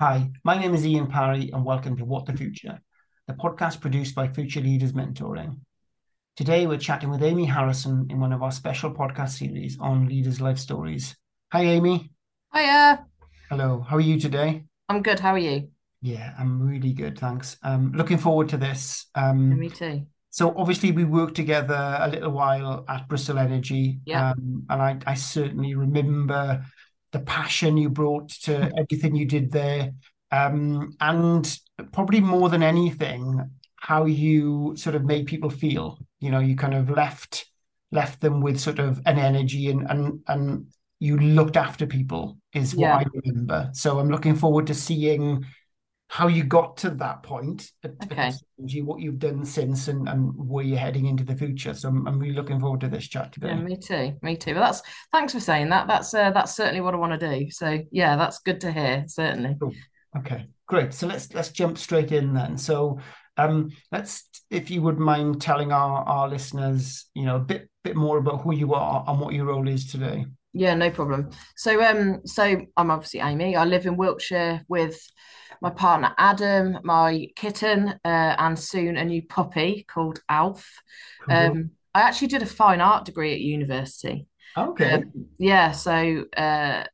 Hi, my name is Ian Parry, and welcome to What the Future, the podcast produced by Future Leaders Mentoring. Today, we're chatting with Amy Harrison in one of our special podcast series on leaders' life stories. Hi, Amy. Hiya. Hello. How are you today? I'm good. How are you? Yeah, I'm really good, thanks. Um, looking forward to this. Yeah, Um, me too. so obviously we worked together a little while at Bristol Energy, Yeah. um, and I, I certainly remember the passion you brought to everything you did there, um, and probably more than anything, how you sort of made people feel. You know, you kind of left left them with sort of an energy and and and you looked after people is what Yeah. I remember. So I'm looking forward to seeing how you got to that point Okay. What you've done since, and, and where you're heading into the future. So I'm, I'm really looking forward to this chat today. Yeah, me too. Me too. But that's thanks for saying that. That's uh, that's certainly what I want to do. So yeah, that's good to hear. Certainly. Cool. Okay, great. So let's let's jump straight in then. So um, let's, if you would mind telling our our listeners, you know, a bit bit more about who you are and what your role is today. Yeah, no problem. So um, so I'm obviously Amy. I live in Wiltshire with my partner Adam, my kitten, uh, and soon a new puppy called Alf. Cool. Um, I actually did a fine art degree at university. Okay. Um, yeah, so uh,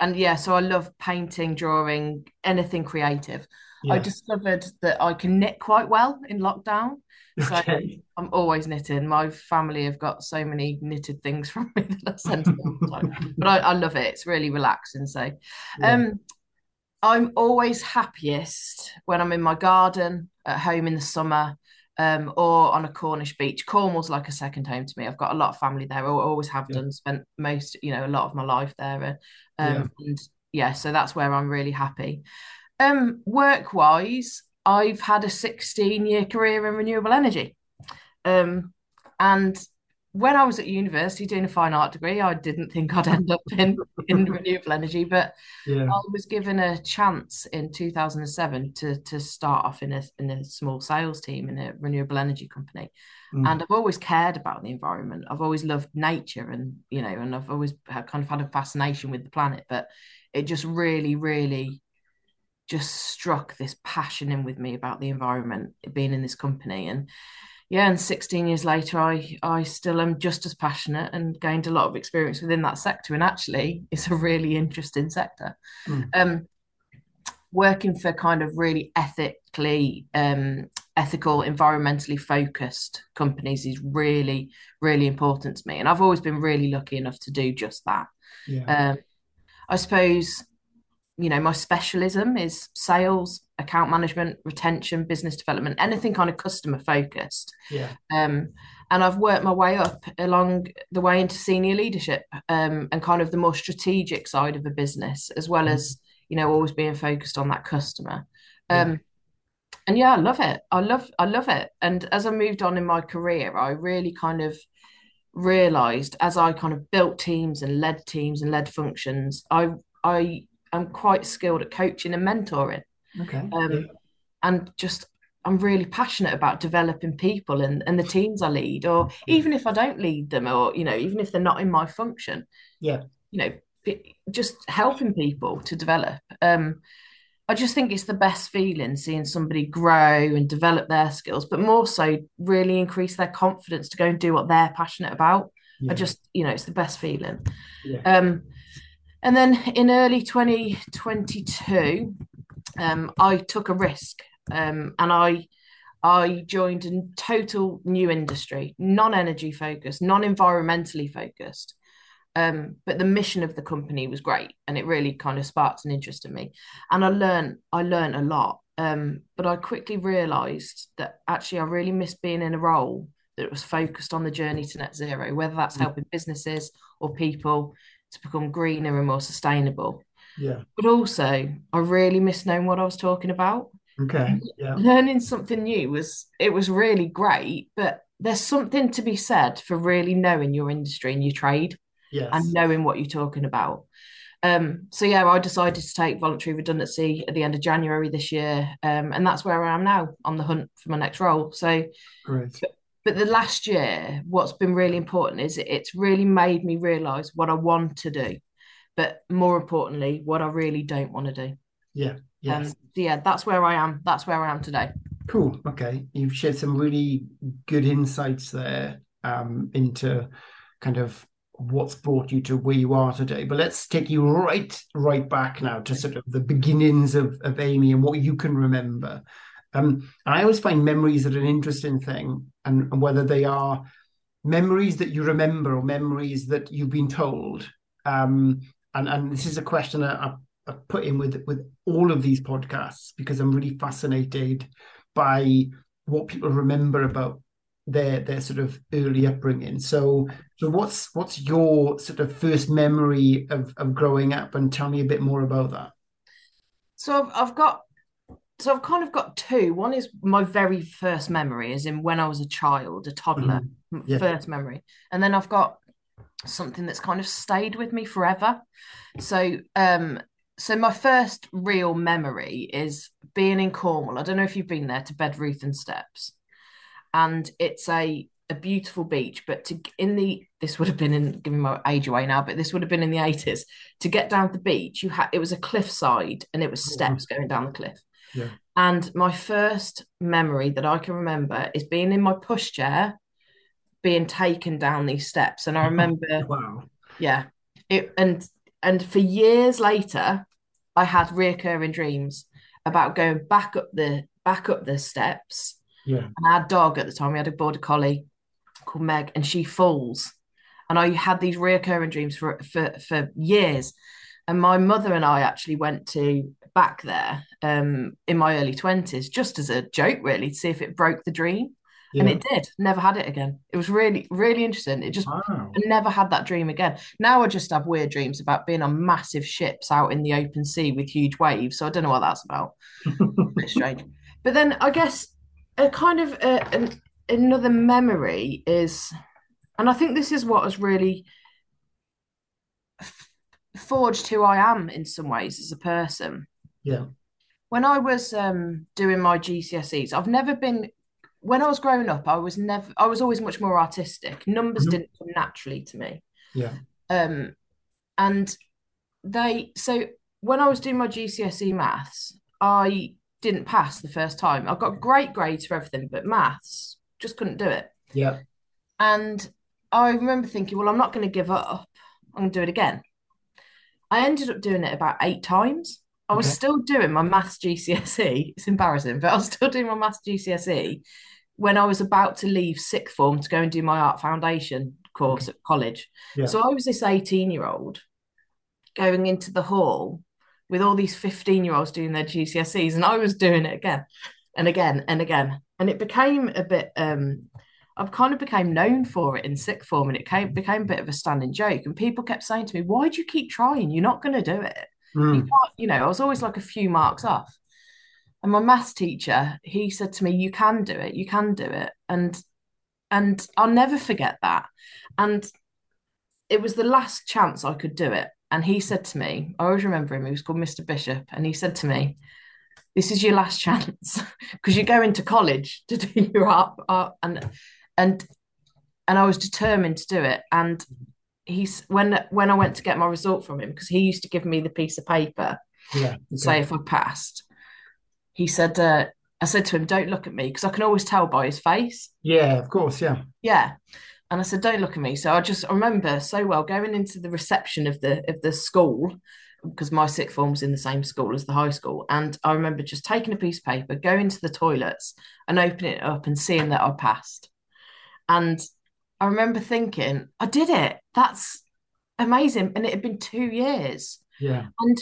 and yeah, so I love painting, drawing, anything creative. I discovered that I can knit quite well in lockdown. So Okay. I'm always knitting. My family have got so many knitted things from me that I send to them all the time. But I, I love it. It's really relaxing. So Yeah. um I'm always happiest when I'm in my garden at home in the summer, um, or on a Cornish beach. Cornwall's like a second home to me. I've got a lot of family there. I always have Yeah. done. Spent most, you know, a lot of my life there. Uh, Yeah. Um, and yeah, so that's where I'm really happy. Um, work-wise, I've had a 16 year career in renewable energy. Um, and when I was at university doing a fine art degree, I didn't think I'd end up in, in renewable energy, but Yeah. I was given a chance in 2007 to to start off in a in a small sales team in a renewable energy company. Mm. And I've always cared about the environment. I've always loved nature and you know, and I've always kind of had a fascination with the planet, but it just really, really just struck this passion in with me about the environment being in this company. And yeah, and 16 years later, I I still am just as passionate and gained a lot of experience within that sector. And actually, it's a really interesting sector. Mm. Um, working for kind of really ethically, um, ethical, environmentally focused companies is really, really important to me. And I've always been really lucky enough to do just that. Yeah. Um, I suppose you know, my specialism is sales, account management, retention, business development, anything kind of customer focused. Yeah. Um, and I've worked my way up along the way into senior leadership um, and kind of the more strategic side of a business, as well as, you know, always being focused on that customer. Yeah. Um, and yeah, I love it. I love, I love it. And as I moved on in my career, I really kind of realized as I kind of built teams and led teams and led functions, I I am quite skilled at coaching and mentoring. Okay. Um, and just I'm really passionate about developing people and, and the teams I lead, or even if I don't lead them, or you know, even if they're not in my function, Yeah. you know, just helping people to develop. Um, I just think it's the best feeling seeing somebody grow and develop their skills, but more so really increase their confidence to go and do what they're passionate about. Yeah. I just, you know, it's the best feeling. Yeah. Um, and then in early 2022, um, I took a risk, um, and I I joined a total new industry, non-energy focused, non-environmentally focused. Um, but the mission of the company was great, and it really kind of sparked an interest in me. And I learned I learned a lot. Um, but I quickly realised that actually I really missed being in a role that was focused on the journey to net zero, whether that's Mm. helping businesses or people to become greener and more sustainable. Yeah. But also, I really missed knowing what I was talking about. Okay. Yeah. Learning something new was it was really great, but there's something to be said for really knowing your industry and your trade and knowing what you're talking about. Um, so yeah, I decided to take voluntary redundancy at the end of January this year, um, and that's where I am now on the hunt for my next role. So, Great. but the last year, what's been really important is it's really made me realize what I want to do, but more importantly, what I really don't want to do. Yeah. Yes. Um, yeah, that's where I am. That's where I am today. Cool. Okay. You've shared some really good insights there um, into kind of what's brought you to where you are today. But let's take you right, right back now to sort of the beginnings of, of Amy and what you can remember. Um, and I always find memories are an interesting thing, and, and whether they are memories that you remember or memories that you've been told. Um, and and this is a question I, I put in with with all of these podcasts because I'm really fascinated by what people remember about their their sort of early upbringing. So so what's what's your sort of first memory of of growing up, and tell me a bit more about that. So I've, I've got so I've kind of got two. One is my very first memory, is in when I was a child, a toddler, Mhm. Yeah. first memory, and then I've got something that's kind of stayed with me forever. So um so my first real memory is being in Cornwall. I don't know if you've been there to Bedruthan Steps and it's a a beautiful beach. But to in the this would have been in giving my age away now, but this would have been in the eighties. To get down to the beach, you had it was a cliffside and it was steps going down the cliff. Yeah. And my first memory that I can remember is being in my pushchair, being taken down these steps. And I remember, Wow. yeah, it and and for years later, I had reoccurring dreams about going back up the back up the steps Yeah. and our dog at the time, we had a border collie called Meg, and she falls. And I had these reoccurring dreams for for for years. And my mother and I actually went to back there um, in my early twenties, just as a joke, really, to see if it broke the dream. And it did. Never had it again. It was really, really interesting. It just Wow. I never had that dream again. Now I just have weird dreams about being on massive ships out in the open sea with huge waves. So I don't know what that's about it's strange. But then I guess a kind of uh an, another memory is, and I think this is what has really f- forged who I am in some ways as a person. Yeah. When I was um, doing my GCSEs, I've never been. When I was growing up, I was never. I was always much more artistic. Numbers Mhm. didn't come naturally to me. Yeah. Um, and they so when I was doing my GCSE maths, I didn't pass the first time. I got great grades for everything, but maths just couldn't do it. Yeah. And I remember thinking, well, I'm not going to give up. I'm going to do it again. I ended up doing it about eight times. I was Okay. still doing my maths GCSE. It's embarrassing, but I was still doing my maths GCSE when I was about to leave sixth form to go and do my art foundation course at college. Yeah. So I was this 18 year old going into the hall with all these 15 year olds doing their GCSEs, and I was doing it again and again and again. And it became a bit, um, I kind of became known for it in sixth form, and it came, became a bit of a standing joke. And people kept saying to me, Why do you keep trying? You're not going to do it. You Mm. can't, you know, I was always like a few marks off. And my maths teacher, he said to me, You can do it, you can do it. And and I'll never forget that. And it was the last chance I could do it. And he said to me, I always remember him, he was called Mr. Bishop, and he said to me, This is your last chance because you go into college to do your art, art and and and I was determined to do it. And he's when when I went to get my result from him, because he used to give me the piece of paper Yeah. and say if I passed, he said, uh, I said to him, Don't look at me, because I can always tell by his face. Yeah. Of course. Yeah. Yeah. And I said, Don't look at me. So I just I remember so well going into the reception of the of the school because my sixth form was in the same school as the high school. And I remember just taking a piece of paper, going to the toilets and opening it up and seeing that I passed. And I remember thinking, I did it. That's amazing. And it had been two years. Yeah. And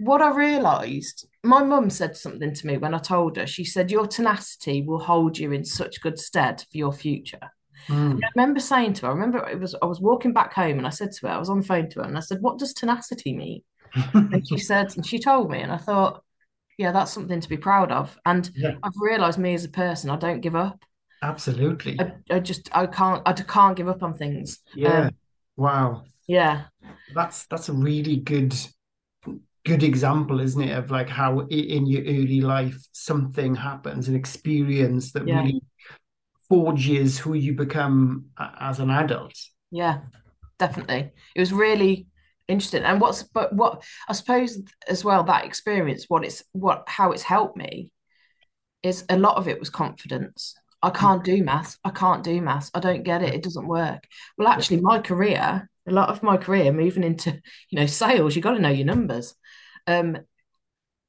what I realised, my mum said something to me when I told her. She said, Your tenacity will hold you in such good stead for your future. Mm. I remember saying to her, I remember it was I was walking back home and I said to her, I was on the phone to her and I said, What does tenacity mean? And she said, and she told me, and I thought, yeah, that's something to be proud of. And Yeah. I've realised me as a person, I don't give up. Absolutely. I, I just I can't I can't give up on things. Yeah. Um, Wow. yeah. That's that's a really good good example, isn't it, of like how in your early life something happens, an experience that Yeah. really forges who you become as an adult. Yeah, definitely. It was really, interesting. And what's but what I suppose as well that experience, what it's what how it's helped me is a lot of it was confidence. I mm. can't do maths. I can't do maths. I don't get it. It doesn't work. Well, actually, my career, a lot of my career moving into, you know, sales, you got to know your numbers. Um,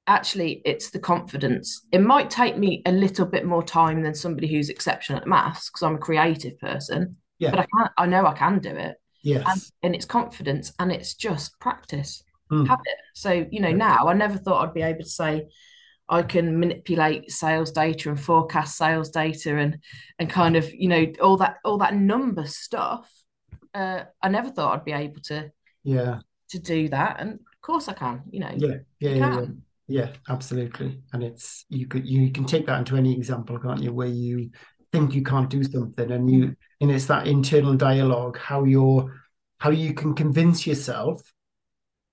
actually, it's the confidence. It might take me a little bit more time than somebody who's exceptional at maths because I'm a creative person. Yeah. But I can I know I can do it. Yes. And, and it's confidence and it's just practice. Mm. Habit. So, you know, now I never thought I'd be able to say, I can manipulate sales data and forecast sales data and and kind of you know all that all that number stuff. Uh, I never thought I'd be able to Yeah. to do that, and of course I can. You know, Yeah. Yeah. Yeah. yeah. absolutely. And it's you could you can take that into any example, can't you, where you think you can't do something and you and it's that internal dialogue, how you're how you can convince yourself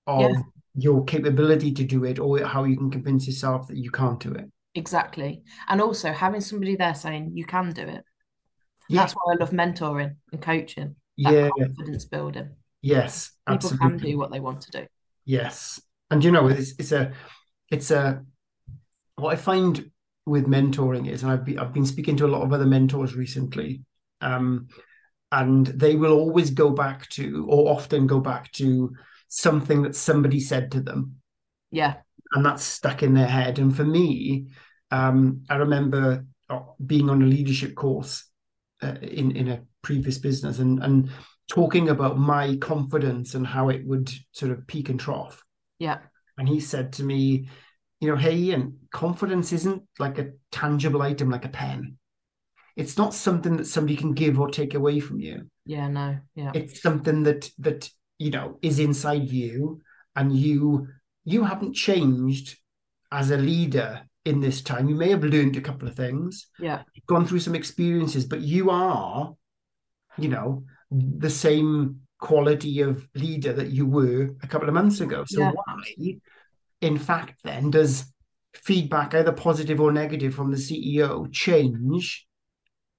of Yeah. your capability to do it, or how you can convince yourself that you can't do it. Exactly, and also having somebody there saying you can do it. Yeah, That's why I love mentoring and coaching. Yeah, confidence building. yes, People can do what they want to do. Yes. And you know, it's it's a it's a what I find with mentoring is, and I've been I've been speaking to a lot of other mentors recently, um, and they will always go back to, or often go back to something that somebody said to them, Yeah, and that's stuck in their head. And for me, um, I remember uh, being on a leadership course uh, in in a previous business, and and talking about my confidence and how it would sort of peak and trough. yeah, And he said to me, you know, hey, Ian, confidence isn't like a tangible item like a pen. It's not something that somebody can give or take away from you. yeah. No, yeah, It's something that that you know is inside you, and you you haven't changed as a leader in this time. You may have learned a couple of things, yeah, gone through some experiences, but you are, you know, the same quality of leader that you were a couple of months ago. So Yeah. why, in fact, then does feedback, either positive or negative, from the CEO change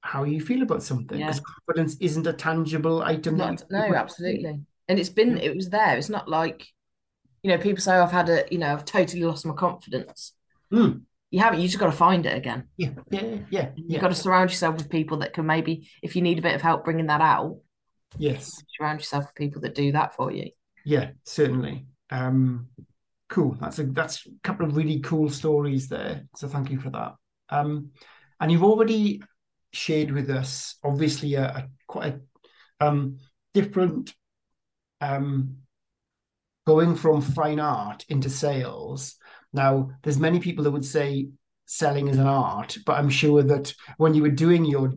how you feel about something? Yeah. Because confidence isn't a tangible item. not no, absolutely. And it's been it was there. It's not like you know people say "Oh, I've had a you know I've totally lost my confidence. Mm. You haven't. You just got to find it again. Yeah, yeah, yeah, You've got to surround yourself with people that can maybe, if you need a bit of help bringing that out, Yes, surround yourself with people that do that for you. yeah, certainly. Um, cool. That's a that's a couple of really cool stories there. So thank you for that. Um, and you've already shared with us, obviously, a, a quite a um, different um, going from fine art into sales. Now, there's many people that would say selling is an art, but I'm sure that when you were doing your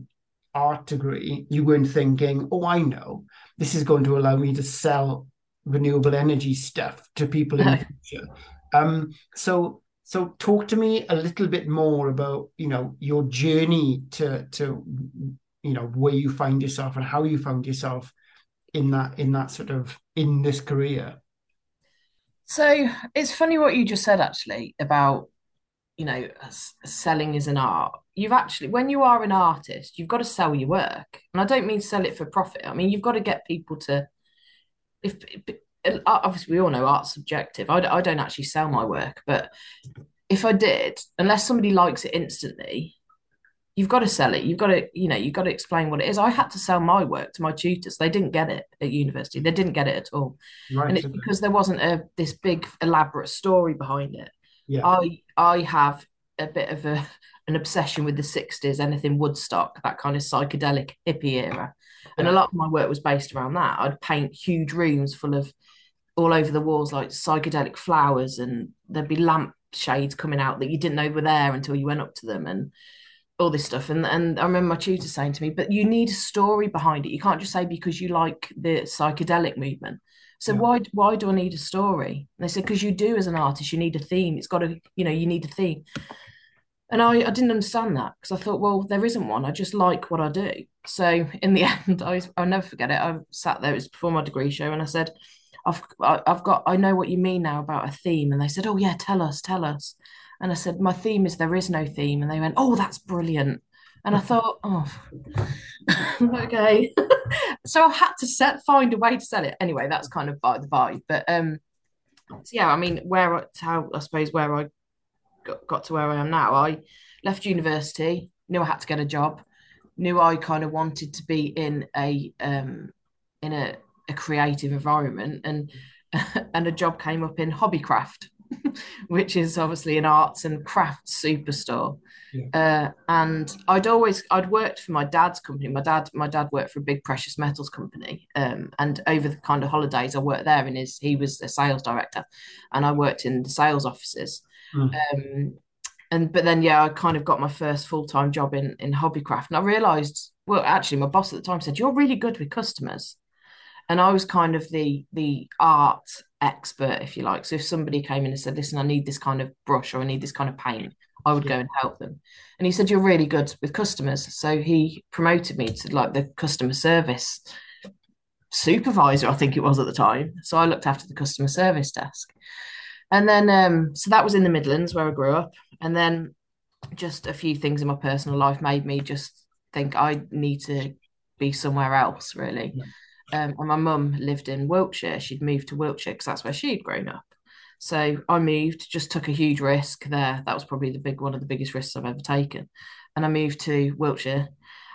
art degree, you weren't thinking, "Oh, I know, this is going to allow me to sell renewable energy stuff to people in the future." Um, so, so talk to me a little bit more about, you know, your journey to to you know where you find yourself and how you found yourself in that in that sort of in this career. So it's funny what you just said actually about, you know, selling is an art. You've actually, when you are an artist, you've got to sell your work. And I don't mean sell it for profit. I mean, you've got to get people to, if obviously we all know art's subjective. I don't actually sell my work, but if I did, unless somebody likes it instantly, you've got to sell it. You've got to, you know, you've got to explain what it is. I had to sell my work to my tutors. They didn't get it at university. They didn't get it at all. Right. And it's because there wasn't a this big elaborate story behind it. yeah. I I have a bit of a an obsession with the 60s, anything Woodstock, that kind of psychedelic hippie era. And a lot of my work was based around that. I'd paint huge rooms full of all over the walls like psychedelic flowers and there'd be lamp shades coming out that you didn't know were there until you went up to them and all this stuff. And and I remember my tutor saying to me, but you need a story behind it. You can't just say because you like the psychedelic movement. So Yeah. why why do I need a story? And they said, because you do as an artist, you need a theme. It's got to, you know, you need a theme. And I, I didn't understand that because I thought, well, there isn't one. I just like what I do. So in the end, I I'll never forget it. I sat there, it was before my degree show, and I said, I've I've got I know what you mean now about a theme. And they said, Oh yeah, tell us, tell us. And I said, My theme is there is no theme. And they went, Oh, that's brilliant. And I thought, oh, okay. so I had to set find a way to sell it. Anyway, that's kind of by the by. But um, so yeah, I mean, where how I suppose where I got, got to where I am now, I left university, knew I had to get a job, knew I kind of wanted to be in a um in a, a creative environment, and and a job came up in Hobbycraft, which is obviously an arts and crafts superstore. Yeah. Uh, and I'd always I'd worked for my dad's company. My dad my dad worked for a big precious metals company. Um, and over the kind of holidays I worked there and his he was a sales director and I worked in the sales offices. Mm. Um, and but then yeah, I kind of got my first full-time job in in hobbycraft. And I realized, well, actually my boss at the time said, You're really good with customers. And I was kind of the the art expert, if you like. So if somebody came in and said, Listen, I need this kind of brush or I need this kind of paint I would go and help them. And he said, You're really good with customers. So he promoted me to like the customer service supervisor, I think it was at the time. So I looked after the customer service desk. And then, um, so that was in the Midlands where I grew up. And then just a few things in my personal life made me just think I need to be somewhere else, really. Yeah. Um, and my mum lived in Wiltshire. She'd moved to Wiltshire because that's where she'd grown up. So I moved, just took a huge risk there. That was probably the big one of the biggest risks I've ever taken. And I moved to Wiltshire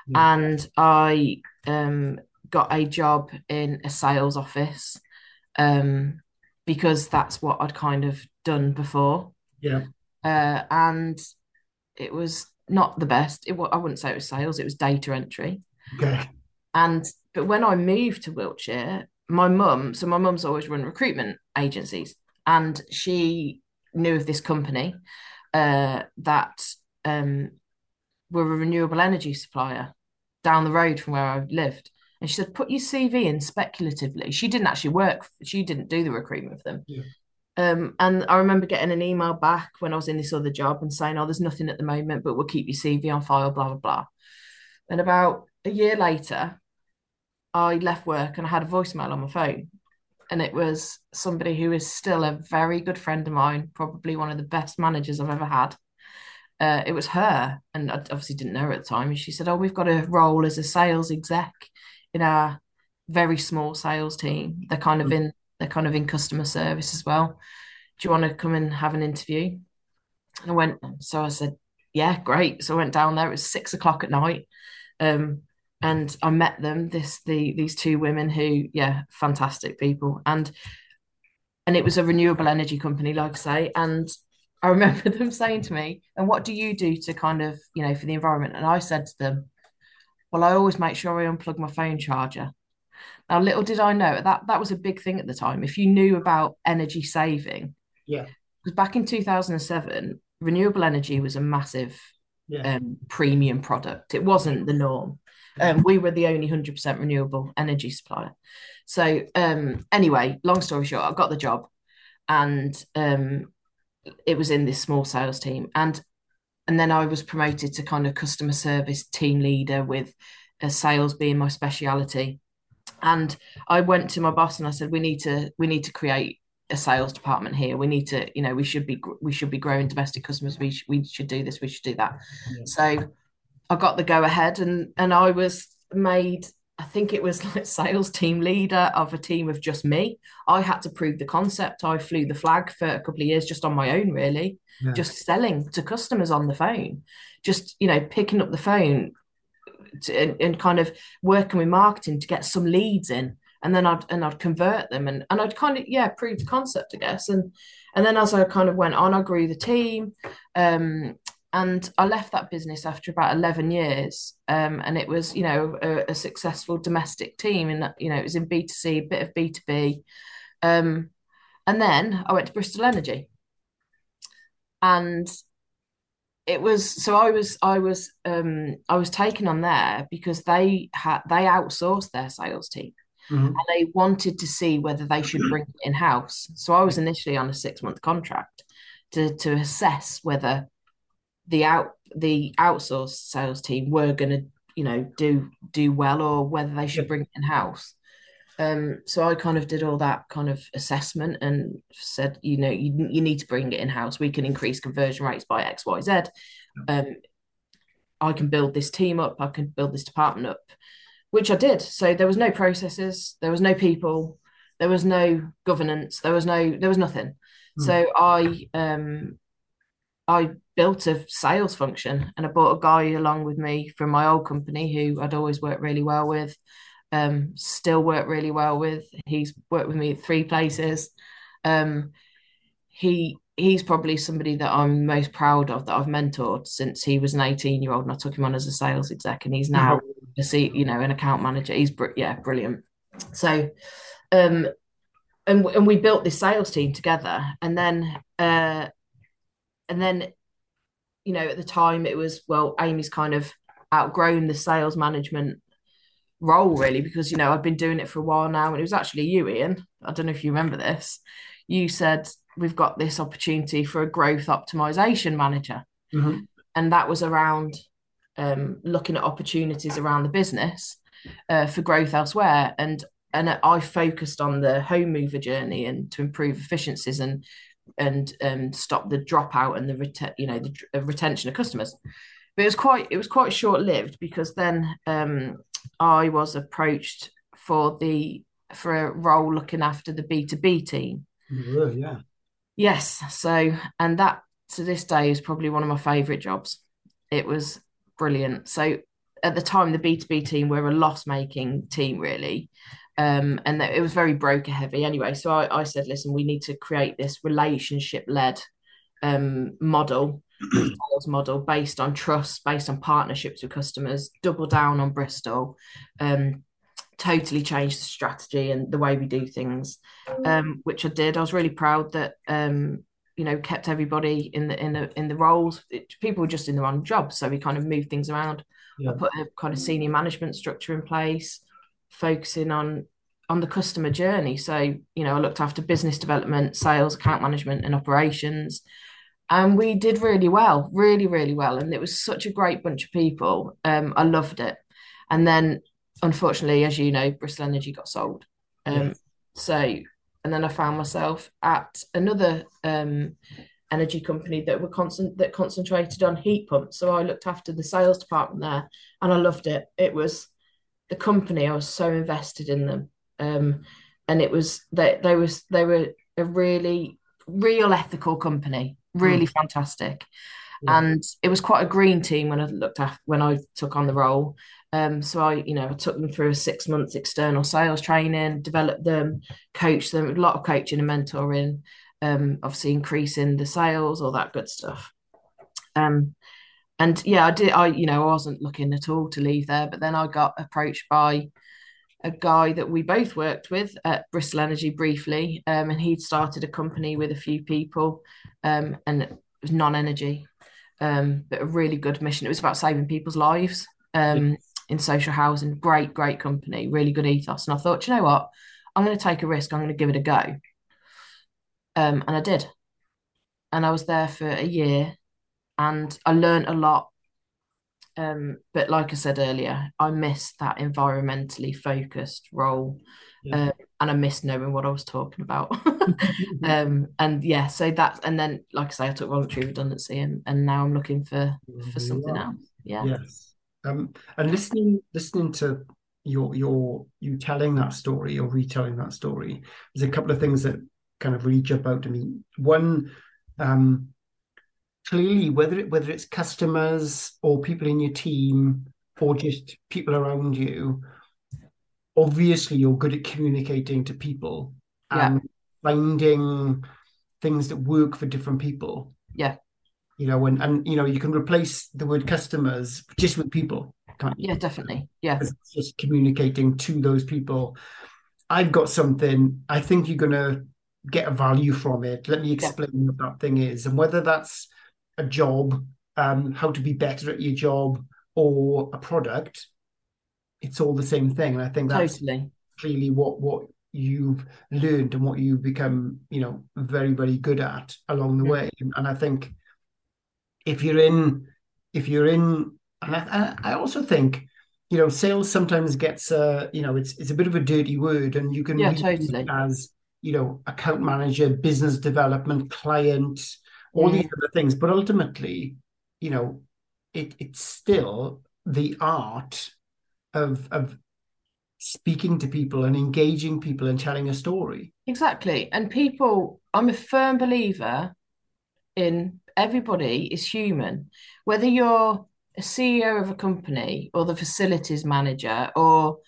yeah. and I um, got a job in a sales office um, because that's what I'd kind of done before. Yeah. Uh, and it was not the best. It, I wouldn't say it was sales, it was data entry. Okay. And but when I moved to Wiltshire, my mum, so my mum's always run recruitment agencies and she knew of this company uh, that um, were a renewable energy supplier down the road from where I lived. And she said, put your CV in speculatively. She didn't actually work, she didn't do the recruitment for them. Yeah. Um, and I remember getting an email back when I was in this other job and saying, oh, there's nothing at the moment, but we'll keep your CV on file, blah, blah, blah. And about a year later, I left work and I had a voicemail on my phone and it was somebody who is still a very good friend of mine, probably one of the best managers I've ever had. Uh, it was her, and I obviously didn't know her at the time. And she said, "Oh, we've got a role as a sales exec in our very small sales team. They're kind of hmm. in they're kind of in customer service as well. Do you want to come and have an interview?" And I went. So I said, "Yeah, great." So I went down there. It was six o'clock at night. Um, and I met them. This the these two women who, yeah, fantastic people, and and it was a renewable energy company, like I say, and I remember them saying to me, "And what do you do to kind of, you know, for the environment?" And I said to them, "Well, I always make sure I unplug my phone charger." Now, little did I know that that was a big thing at the time. If you knew about energy saving, yeah, because back in two thousand and seven, renewable energy was a massive yeah. um, premium product. It wasn't the norm. Um, we were the only 100% renewable energy supplier. So, um, anyway, long story short, I got the job and um, it was in this small sales team. And and then I was promoted to kind of customer service team leader with uh, sales being my speciality. And I went to my boss and I said, we need to we need to create a sales department here. We need to, you know, we should be we should be growing domestic customers. We sh- we should do this. We should do that. Yeah. So I got the go ahead and and I was made I think it was like sales team leader of a team of just me. I had to prove the concept. I flew the flag for a couple of years just on my own, really, yeah. just selling to customers on the phone, just you know picking up the phone to, and, and kind of working with marketing to get some leads in, and then I'd and I'd convert them and and I'd kind of yeah prove the concept, I guess, and and then as I kind of went on, I grew the team. Um, and I left that business after about 11 years. Um, and it was, you know, a, a, successful domestic team. And, you know, it was in B2C, a bit of B2B. Um, and then I went to Bristol Energy. And it was so I was I was um I was taken on there because they had they outsourced their sales team. Mm-hmm. And they wanted to see whether they should bring it in house. So I was initially on a six month contract to to assess whether the out the outsourced sales team were going to you know do do well or whether they should bring it in house um, so I kind of did all that kind of assessment and said, you know, you, you need to bring it in house. We can increase conversion rates by X, Y, Z. Um, I can build this team up, I can build this department up, which I did. So there was no processes, there was no people, there was no governance, there was no there was nothing. Mm. So I um I built a sales function and I brought a guy along with me from my old company who I'd always worked really well with, um, still work really well with. He's worked with me at three places. Um, he he's probably somebody that I'm most proud of that I've mentored since he was an 18 year old and I took him on as a sales exec and he's now a you know an account manager he's br- yeah brilliant so um and and we built this sales team together and then uh and then you know at the time it was well Amy's kind of outgrown the sales management role really because you know I've been doing it for a while now and it was actually you Ian I don't know if you remember this you said we've got this opportunity for a growth optimization manager. Mm-hmm. And that was around um, looking at opportunities around the business uh, for growth elsewhere. And and I focused on the home mover journey and to improve efficiencies and and um, stop the dropout and the ret- you know the, the retention of customers. But it was quite it was quite short lived because then um, I was approached for the for a role looking after the B two B team. yeah. Yes. So, and that to this day is probably one of my favourite jobs. It was brilliant. So, at the time, the B2B team were a loss making team, really. Um, and it was very broker heavy anyway. So, I, I said, listen, we need to create this relationship led um, model, sales model based on trust, based on partnerships with customers, double down on Bristol. Um, totally changed the strategy and the way we do things, um, which I did. I was really proud that um, you know kept everybody in the in the in the roles. It, people were just in the wrong jobs, so we kind of moved things around. Yeah. I put a kind of senior management structure in place, focusing on on the customer journey. So you know, I looked after business development, sales, account management, and operations. And we did really well, really, really well. And it was such a great bunch of people. Um, I loved it. And then unfortunately, as you know, Bristol Energy got sold. Um, So, and then I found myself at another um, energy company that were constant that concentrated on heat pumps. So I looked after the sales department there, and I loved it. It was the company I was so invested in them, um, and it was they they was they were a really real ethical company, really mm. fantastic. Yeah. And it was quite a green team when I looked at when I took on the role. Um, so I, you know, I took them through a six months external sales training, developed them, coached them, a lot of coaching and mentoring, um, obviously increasing the sales, all that good stuff. Um, and yeah, I did. I, you know, I wasn't looking at all to leave there, but then I got approached by a guy that we both worked with at Bristol Energy briefly, um, and he'd started a company with a few people, um, and it was non-energy, um, but a really good mission. It was about saving people's lives. Um, in social housing. Great, great company, really good ethos. And I thought, you know what? I'm going to take a risk. I'm going to give it a go. Um, and I did. And I was there for a year and I learned a lot. Um, but like I said earlier, I missed that environmentally focused role. Yeah. Uh, and I missed knowing what I was talking about. um, and yeah, so that, and then, like I say, I took voluntary redundancy and, and now I'm looking for, for something else. Yeah. Yes. Um, and listening listening to your your you telling that story or retelling that story, there's a couple of things that kind of really jump out to me. One, um, clearly, whether it, whether it's customers or people in your team or just people around you, obviously you're good at communicating to people yeah. and finding things that work for different people. Yeah you know, and and you know, you can replace the word customers just with people? Yeah, definitely. Yeah, just communicating to those people. I've got something. I think you're gonna get a value from it. Let me explain yeah. what that thing is, and whether that's a job, um, how to be better at your job, or a product. It's all the same thing, and I think that's totally. clearly what what you've learned and what you've become, you know, very very good at along the way. And I think if you're in if you're in and I, I also think you know sales sometimes gets uh you know it's it's a bit of a dirty word and you can yeah, totally. as you know account manager business development client all mm. these other things but ultimately you know it it's still the art of of speaking to people and engaging people and telling a story. Exactly. And people, I'm a firm believer in everybody is human. Whether you're a CEO of a company or the facilities manager or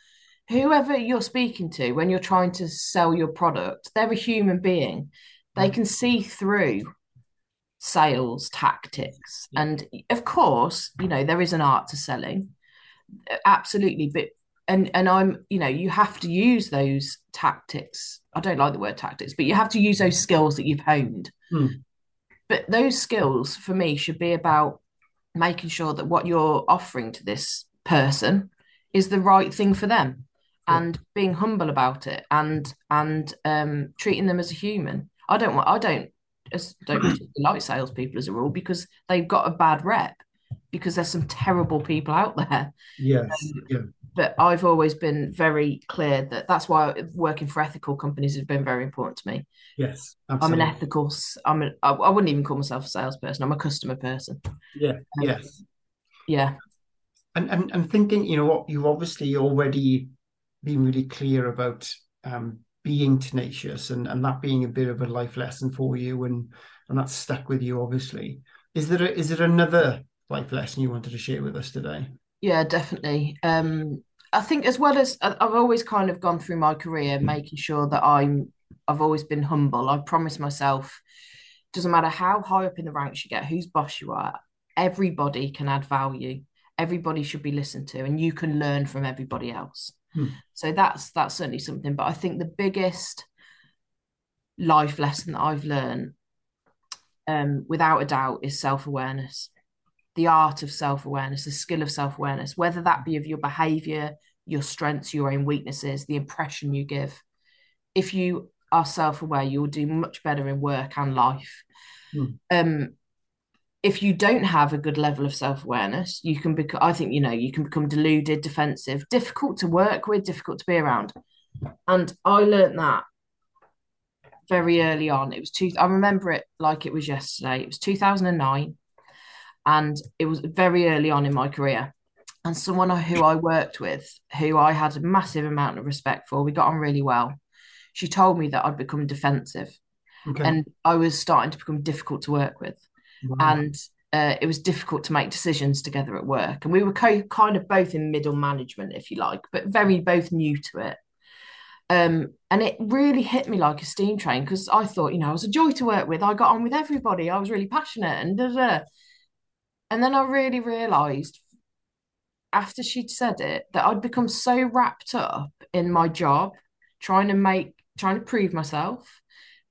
whoever you're speaking to when you're trying to sell your product, they're a human being. They can see through sales tactics. And of course, you know, there is an art to selling. Absolutely. But and and I'm, you know, you have to use those tactics. I don't like the word tactics, but you have to use those skills that you've honed. Hmm. But those skills for me should be about making sure that what you're offering to this person is the right thing for them and being humble about it and and um, treating them as a human. I don't want I don't don't like salespeople as a rule because they've got a bad rep because there's some terrible people out there. Yes. Um, yeah. But I've always been very clear that that's why working for ethical companies has been very important to me. Yes, absolutely. I'm an ethical. I'm a. I wouldn't even call myself a salesperson. I'm a customer person. Yeah. Um, yes. Yeah. And and and thinking, you know, what you've obviously already been really clear about um, being tenacious and and that being a bit of a life lesson for you, and and that's stuck with you, obviously. Is there a, is there another life lesson you wanted to share with us today? Yeah, definitely. Um, I think as well as I've always kind of gone through my career making sure that I'm I've always been humble. I promise myself doesn't matter how high up in the ranks you get, whose boss you are, everybody can add value. Everybody should be listened to and you can learn from everybody else. Hmm. So that's that's certainly something. But I think the biggest life lesson that I've learned, um, without a doubt, is self-awareness the art of self awareness, the skill of self awareness, whether that be of your behavior, your strengths, your own weaknesses, the impression you give. If you are self aware, you'll do much better in work and life. Mm. Um, if you don't have a good level of self awareness, you can become, I think, you know, you can become deluded, defensive, difficult to work with, difficult to be around. And I learned that very early on. It was two, I remember it like it was yesterday. It was 2009 and it was very early on in my career and someone who I worked with, who I had a massive amount of respect for, we got on really well. She told me that I'd become defensive, okay. and I was starting to become difficult to work with, wow. and uh, it was difficult to make decisions together at work. And we were co- kind of both in middle management, if you like, but very both new to it. Um, and it really hit me like a steam train because I thought, you know, I was a joy to work with. I got on with everybody. I was really passionate and da, da. And then I really realized after she'd said it that I'd become so wrapped up in my job, trying to make, trying to prove myself,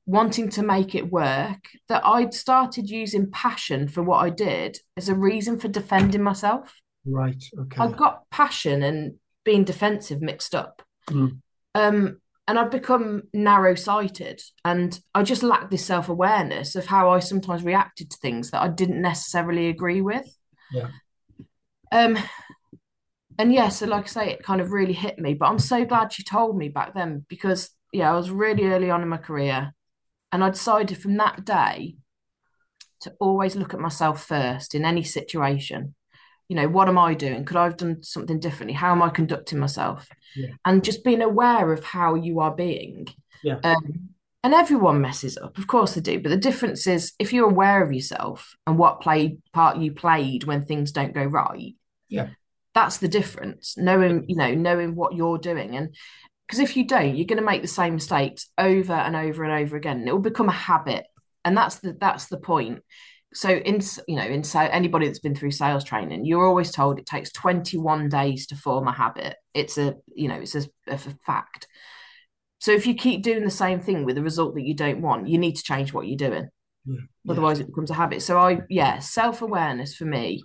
wanting to make it work, that I'd started using passion for what I did as a reason for defending myself. Right. Okay. I've got passion and being defensive mixed up. Mm. Um, and I've become narrow sighted and I just lack this self awareness of how I sometimes reacted to things that I didn't necessarily agree with. Yeah. Um, and yeah, so like I say, it kind of really hit me. But I'm so glad she told me back then because yeah, I was really early on in my career, and I decided from that day to always look at myself first in any situation. You know what am i doing? Could i have done something differently? How am i conducting myself? Yeah. and just being aware of how you are being. Yeah. Um, and everyone messes up of course they do but the difference is if you're aware of yourself and what play part you played when things don't go right yeah. that's the difference knowing you know knowing what you're doing. And because if you don't you're going to make the same mistakes over and over and over again it will become a habit and that's the that's the point. So in you know in so anybody that's been through sales training you're always told it takes 21 days to form a habit. It's a you know it's a, a fact. So if you keep doing the same thing with a result that you don't want you need to change what you're doing. Yeah. otherwise it becomes a habit. So i yeah self-awareness for me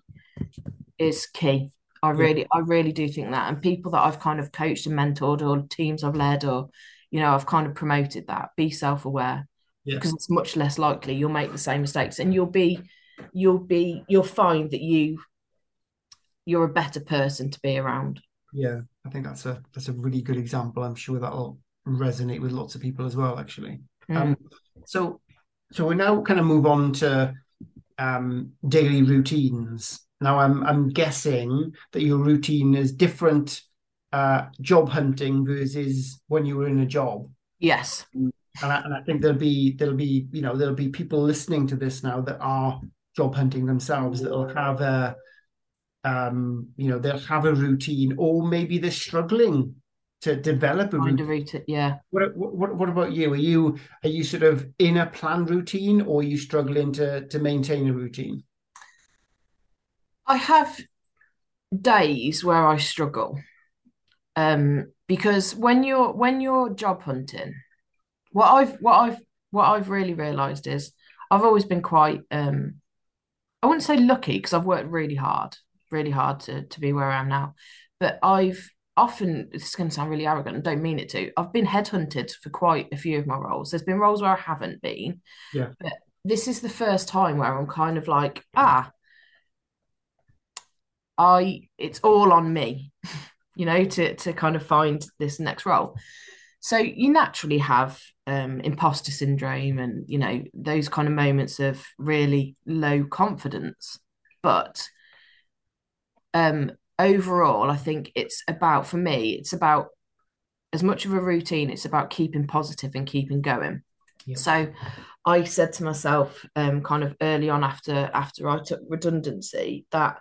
is key i really yeah. i really do think that and people that i've kind of coached and mentored or teams i've led or you know i've kind of promoted that be self-aware yeah. because it's much less likely you'll make the same mistakes and you'll be you'll be you'll find that you you're a better person to be around yeah i think that's a that's a really good example i'm sure that'll resonate with lots of people as well actually mm. um so so we now kind of move on to um daily routines Now, I'm I'm guessing that your routine is different uh, job hunting versus when you were in a job. Yes. And I, and I think there'll be there'll be you know there'll be people listening to this now that are job hunting themselves that'll have a um, you know they'll have a routine or maybe they're struggling to develop a routine. route. Yeah. What, what what about you? Are you are you sort of in a planned routine or are you struggling to to maintain a routine? I have days where I struggle. Um, because when you're when you're job hunting, what I've what I've what I've really realized is I've always been quite um I wouldn't say lucky because I've worked really hard, really hard to to be where I am now. But I've often this is going to sound really arrogant and don't mean it to. I've been headhunted for quite a few of my roles. There's been roles where I haven't been, Yeah. but this is the first time where I'm kind of like, ah, I it's all on me, you know, to to kind of find this next role. So you naturally have um, imposter syndrome and you know those kind of moments of really low confidence. But um, overall, I think it's about for me, it's about as much of a routine. It's about keeping positive and keeping going. Yeah. So I said to myself, um, kind of early on after after I took redundancy, that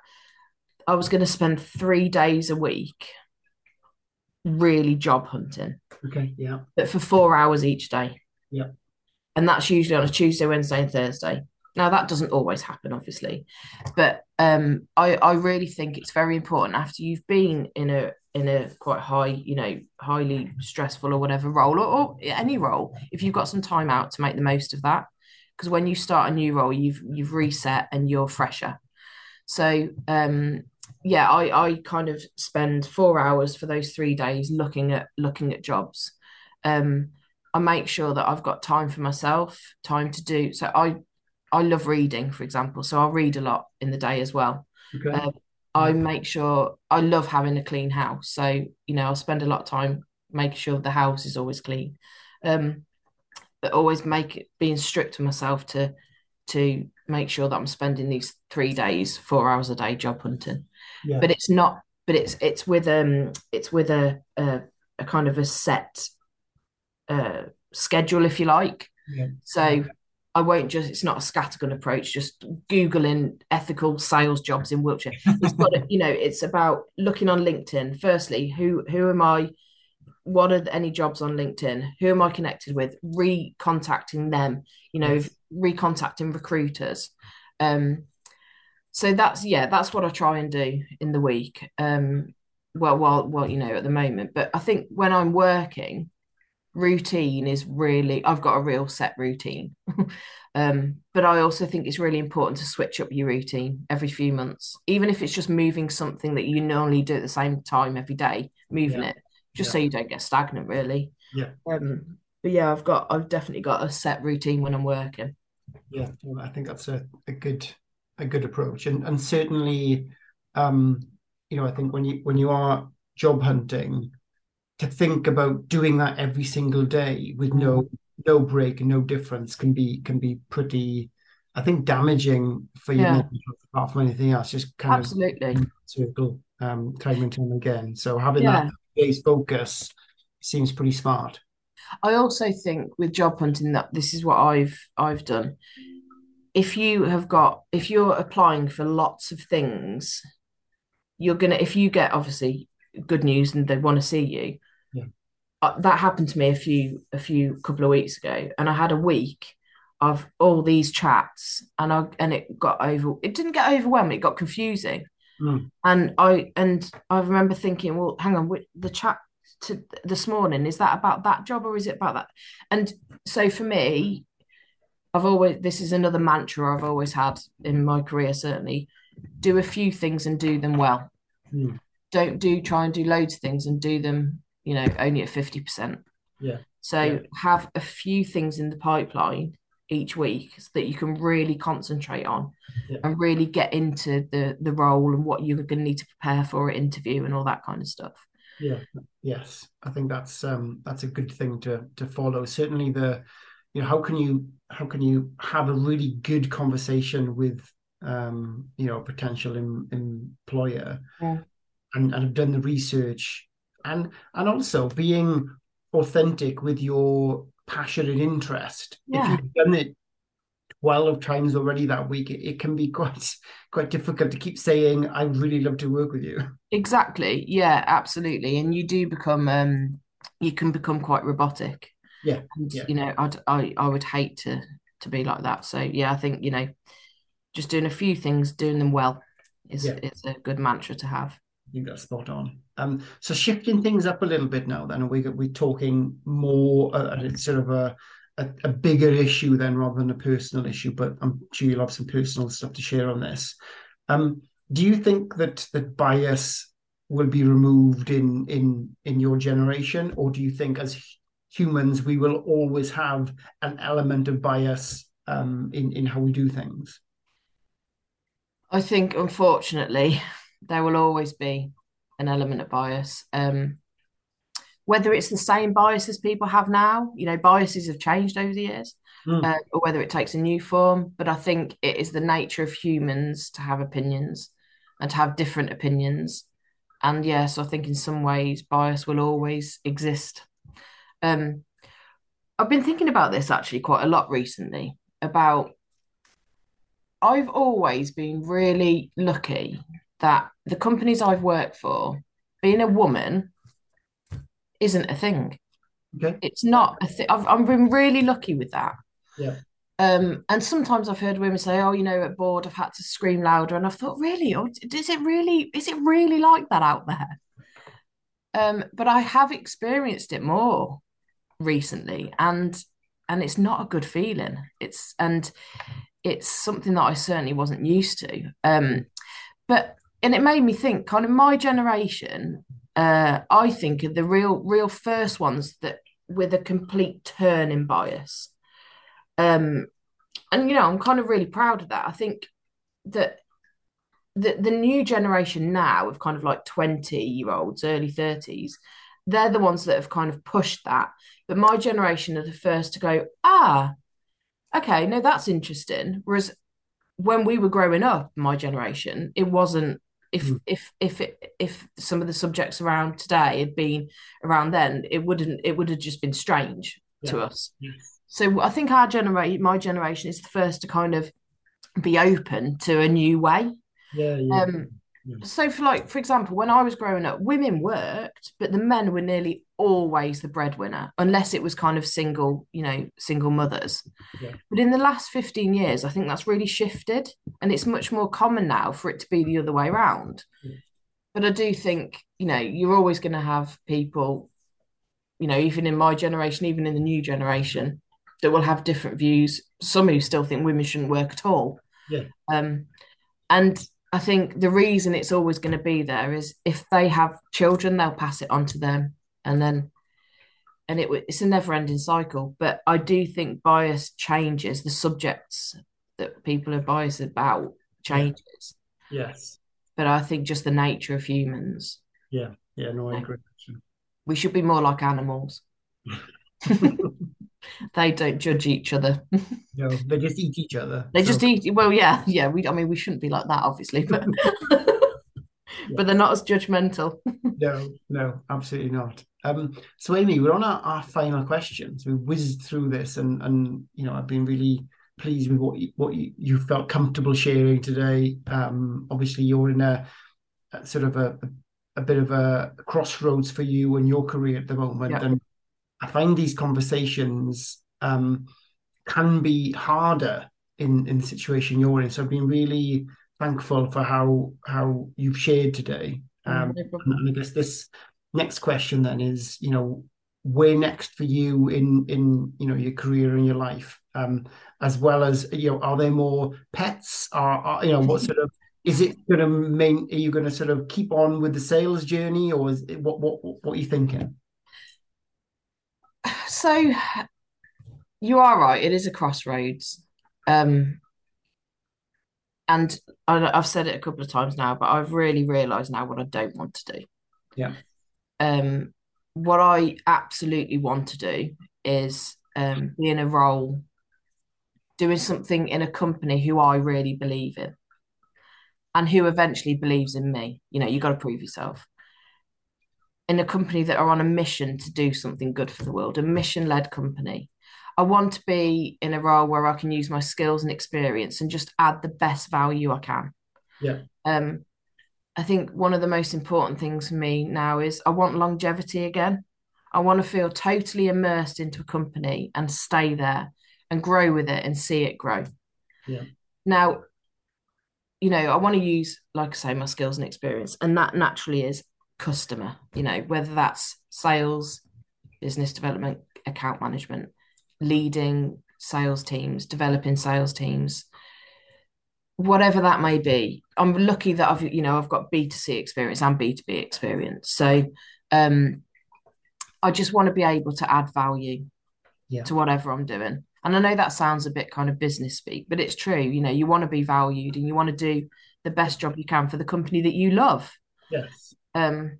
I was going to spend three days a week really job hunting, Okay. Yeah. but for four hours each day. Yeah. And that's usually on a Tuesday, Wednesday, and Thursday. Now that doesn't always happen, obviously, but um, I I really think it's very important after you've been in a in a quite high, you know, highly stressful or whatever role or, or any role, if you've got some time out to make the most of that, because when you start a new role, you've you've reset and you're fresher. So um, yeah, I I kind of spend four hours for those three days looking at looking at jobs. Um, I make sure that I've got time for myself, time to do. So I I love reading, for example. So I'll read a lot in the day as well. Okay. Um, I make sure I love having a clean house. So, you know, I'll spend a lot of time making sure the house is always clean. Um, but always make it being strict to myself to to make sure that I'm spending these three days, four hours a day job hunting. Yeah. But it's not but it's it's with um it's with a a, a kind of a set uh schedule if you like. Yeah. So I won't just, it's not a scattergun approach, just Googling ethical sales jobs in Wiltshire. It's got to, you know, it's about looking on LinkedIn. Firstly, who who am I? What are any jobs on LinkedIn? Who am I connected with? Recontacting them, you know, Yes. recontacting recruiters. Um, so that's yeah, that's what I try and do in the week. Um, well, well, well, you know, at the moment. But I think when I'm working, routine is really I've got a real set routine. um, but I also think it's really important to switch up your routine every few months, even if it's just moving something that you normally do at the same time every day, moving Yeah. it just Yeah. so you don't get stagnant, really. Yeah. Um, but yeah, I've got I've definitely got a set routine when I'm working. Yeah, I think that's a, a good a good approach, and and certainly, um, you know, I think when you when you are job hunting, to think about doing that every single day with no no break and no difference can be can be pretty, I think, damaging for you Yeah. apart from anything else. Just kind of Absolutely. circle um, time and time again. So having Yeah. that base focus seems pretty smart. I also think with job hunting that this is what I've I've done. If you have got if you're applying for lots of things, you're gonna if you get obviously good news and they want to see you. Yeah. Uh, that happened to me a few a few couple of weeks ago, and I had a week of all these chats, and I and it got over. It didn't get overwhelming. It got confusing. Mm. And I and I remember thinking, well, hang on, the chat to this morning is that about that job or is it about that? And so for me, I've always this is another mantra I've always had in my career. Certainly, do a few things and do them well. Mm. Don't do try and do loads of things and do them, you know, only at fifty percent. Yeah. So Yeah. have a few things in the pipeline each week so that you can really concentrate on Yeah. and really get into the the role and what you're going to need to prepare for an interview and all that kind of stuff. Yeah, yes, I think that's um that's a good thing to to follow. Certainly the, you know, how can you how can you have a really good conversation with um, you know, potential em, employer, Yeah. and, and have done the research, and and also being authentic with your passion and interest. If you've done it twelve times already that week, it, it can be quite quite difficult to keep saying, "I really love to work with you." Exactly. Yeah, absolutely. And you do become um you can become quite robotic. Yeah, And yeah. you know, I'd, I I would hate to to be like that. So yeah, I think, you know, just doing a few things, doing them well is Yeah. is a good mantra to have. I got spot on. Um, so shifting things up a little bit now, then we we're talking more uh, at sort of a, a a bigger issue then rather than a personal issue. But I'm sure you'll have some personal stuff to share on this. Um, do you think that that bias will be removed in in in your generation, or do you think as humans we will always have an element of bias um, in in how we do things? I think unfortunately there will always be an element of bias. Um, whether it's the same biases people have now, you know, biases have changed over the years, Mm, uh, or whether it takes a new form. But I think it is the nature of humans to have opinions and to have different opinions. And yes, I think in some ways bias will always exist. Um, I've been thinking about this actually quite a lot recently about I've always been really lucky that the companies I've worked for, being a woman isn't a thing. okay. It's not a thing. I've, I've been really lucky with that. Yeah. Um, and sometimes I've heard women say, "Oh, you know, at board I've had to scream louder," and I've thought, "Really? Or is it really? Is it really like that out there?" Um, but I have experienced it more recently, and and it's not a good feeling. It's and it's something that I certainly wasn't used to. Um, but and it made me think, kind of my generation, uh, I think are the real real first ones that with a complete turn in bias. Um, and you know, I'm kind of really proud of that. I think that the the new generation now of kind of like 20 year olds, early 30s, they're the ones that have kind of pushed that. But my generation are the first to go, ah, okay, no, that's interesting. Whereas when we were growing up, my generation, it wasn't. If Mm. if if it if some of the subjects around today had been around then, it wouldn't. It would have just been strange to us. Yes. So I think our generation, my generation, is the first to kind of be open to a new way. Yeah, yeah. Um, Yeah. So for like, for example, when I was growing up, women worked, but the men were nearly always the breadwinner, unless it was kind of single, you know, single mothers. Yeah. But in the last 15 years, I think that's really shifted, and it's much more common now for it to be the other way around. Yeah. But I do think, you know, you're always going to have people, you know, even in my generation, even in the new generation, that will have different views. Some who still think women shouldn't work at all. Yeah. Um, and I think the reason it's always going to be there is if they have children, they'll pass it on to them, and then, and it it's a never-ending cycle. But I do think bias changes the subjects that people are biased about changes. Yes. But I think just the nature of humans, Yeah. Yeah. No, I agree. we should be more like animals. They don't judge each other. No, they just eat each other. They So, just eat. Well, yeah, yeah. We, I mean, we shouldn't be like that, obviously, but but they're not as judgmental. no, no, absolutely not. Um, so Amy, we're on our, our final questions. We whizzed through this, and and you know, I've been really pleased with what you, what you, you felt comfortable sharing today. Um, obviously, you're in a, a sort of a a bit of a crossroads for you and your career at the moment, Yeah. and I find these conversations um, can be harder in in the situation you're in. So I've been really thankful for how how you've shared today. Um, No and I guess this next question then is, you know, where next for you in in you know your career and your life, um, as well as you know, are there more pets? Are, are you know what sort of is it going to main? Are you going to sort of keep on with the sales journey, or is it, what what what are you thinking? So you are right. It is a crossroads. Um, and I've said it a couple of times now, but I've really realised now what I don't want to do. Yeah. Um, what I absolutely want to do is um, be in a role doing something in a company who I really believe in. and who eventually believes in me. You know, you got to prove yourself. In a company that are on a mission to do something good for the world, a mission led company. I want to be in a role where I can use my skills and experience and just add the best value I can. Yeah. Um, I think one of the most important things for me now is I want longevity again. I want to feel totally immersed into a company and stay there and grow with it and see it grow. Yeah. Now, you know, I want to use, like I say, my skills and experience, and that naturally is customer, you know, whether that's sales, business development, account management, leading sales teams, developing sales teams, whatever that may be. I'm lucky that I've, you know, I've got B2C experience and B2B experience. So um I just want to be able to add value Yeah. to whatever I'm doing. And I know that sounds a bit kind of business speak, but it's true. You know, you want to be valued and you want to do the best job you can for the company that you love. Yes. Um,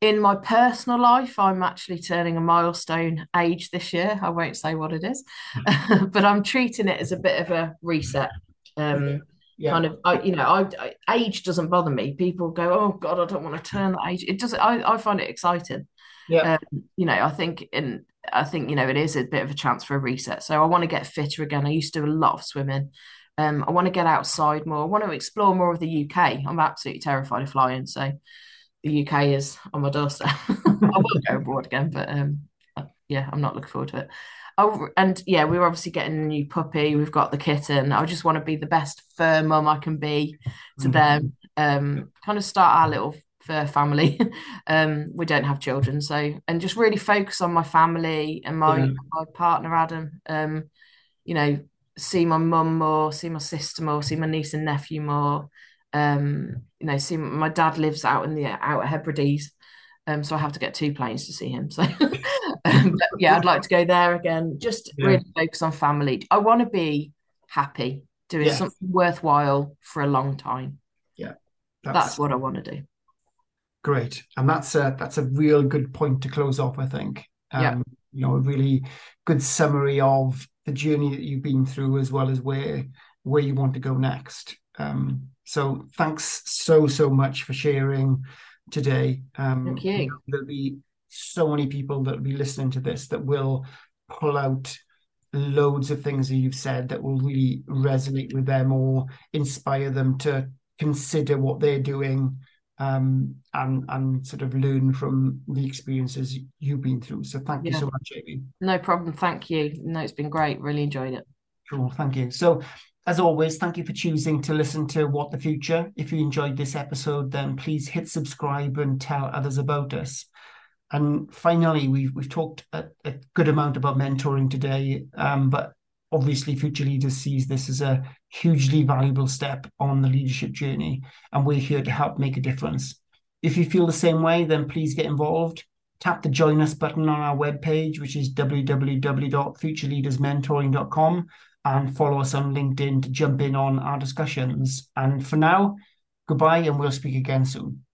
in my personal life, I'm actually turning a milestone age this year. I won't say what it is, but I'm treating it as a bit of a reset. Um, Yeah. kind of, I, you know, I, I age doesn't bother me. People go, "Oh God, I don't want to turn that age." It doesn't. I, I find it exciting. Yeah. Um, you know, I think in I think you know it is a bit of a chance for a reset. So I want to get fitter again. I used to do a lot of swimming. Um, I want to get outside more. I want to explore more of the UK. I'm absolutely terrified of flying, so the UK is on my doorstep. I will go abroad again, but um, yeah, I'm not looking forward to it. Oh, and yeah, we were obviously getting a new puppy. We've got the kitten. I just want to be the best fur mum I can be to Mhm. them. Um, kind of start our little fur family. um, we don't have children, so and just really focus on my family and my Yeah. my partner Adam. Um, you know, see my mum more, see my sister more, see my niece and nephew more. Um, you know, see my dad lives out in the Outer Hebrides. Um, so I have to get two planes to see him. So, um, yeah, I'd like to go there again. Just Yeah. really focus on family. I want to be happy doing Yes. something worthwhile for a long time. That's, That's what I want to do. great. And that's a that's a real good point to close off, I think. Yeah. Um, you know, a really good summary of the journey that you've been through as well as where where you want to go next. Um, so thanks so, so much for sharing today. Um, Thank you. know, there'll be so many people that will be listening to this that will pull out loads of things that you've said that will really resonate with them or inspire them to consider what they're doing um, and and sort of learn from the experiences you've been through. So thank you so much, Amy. No problem. Thank you. No, it's been great. Really enjoyed it. Cool, thank you. So, as always, thank you for choosing to listen to What the Future. If you enjoyed this episode, then please hit subscribe and tell others about us. And finally, we've we've talked a, a good amount about mentoring today, um, but obviously, Future Leaders sees this as a hugely valuable step on the leadership journey, and we're here to help make a difference. If you feel the same way, then please get involved. Tap the join us button on our webpage, which is www.futureleadersmentoring.com, and follow us on LinkedIn to jump in on our discussions. And for now, goodbye, and we'll speak again soon.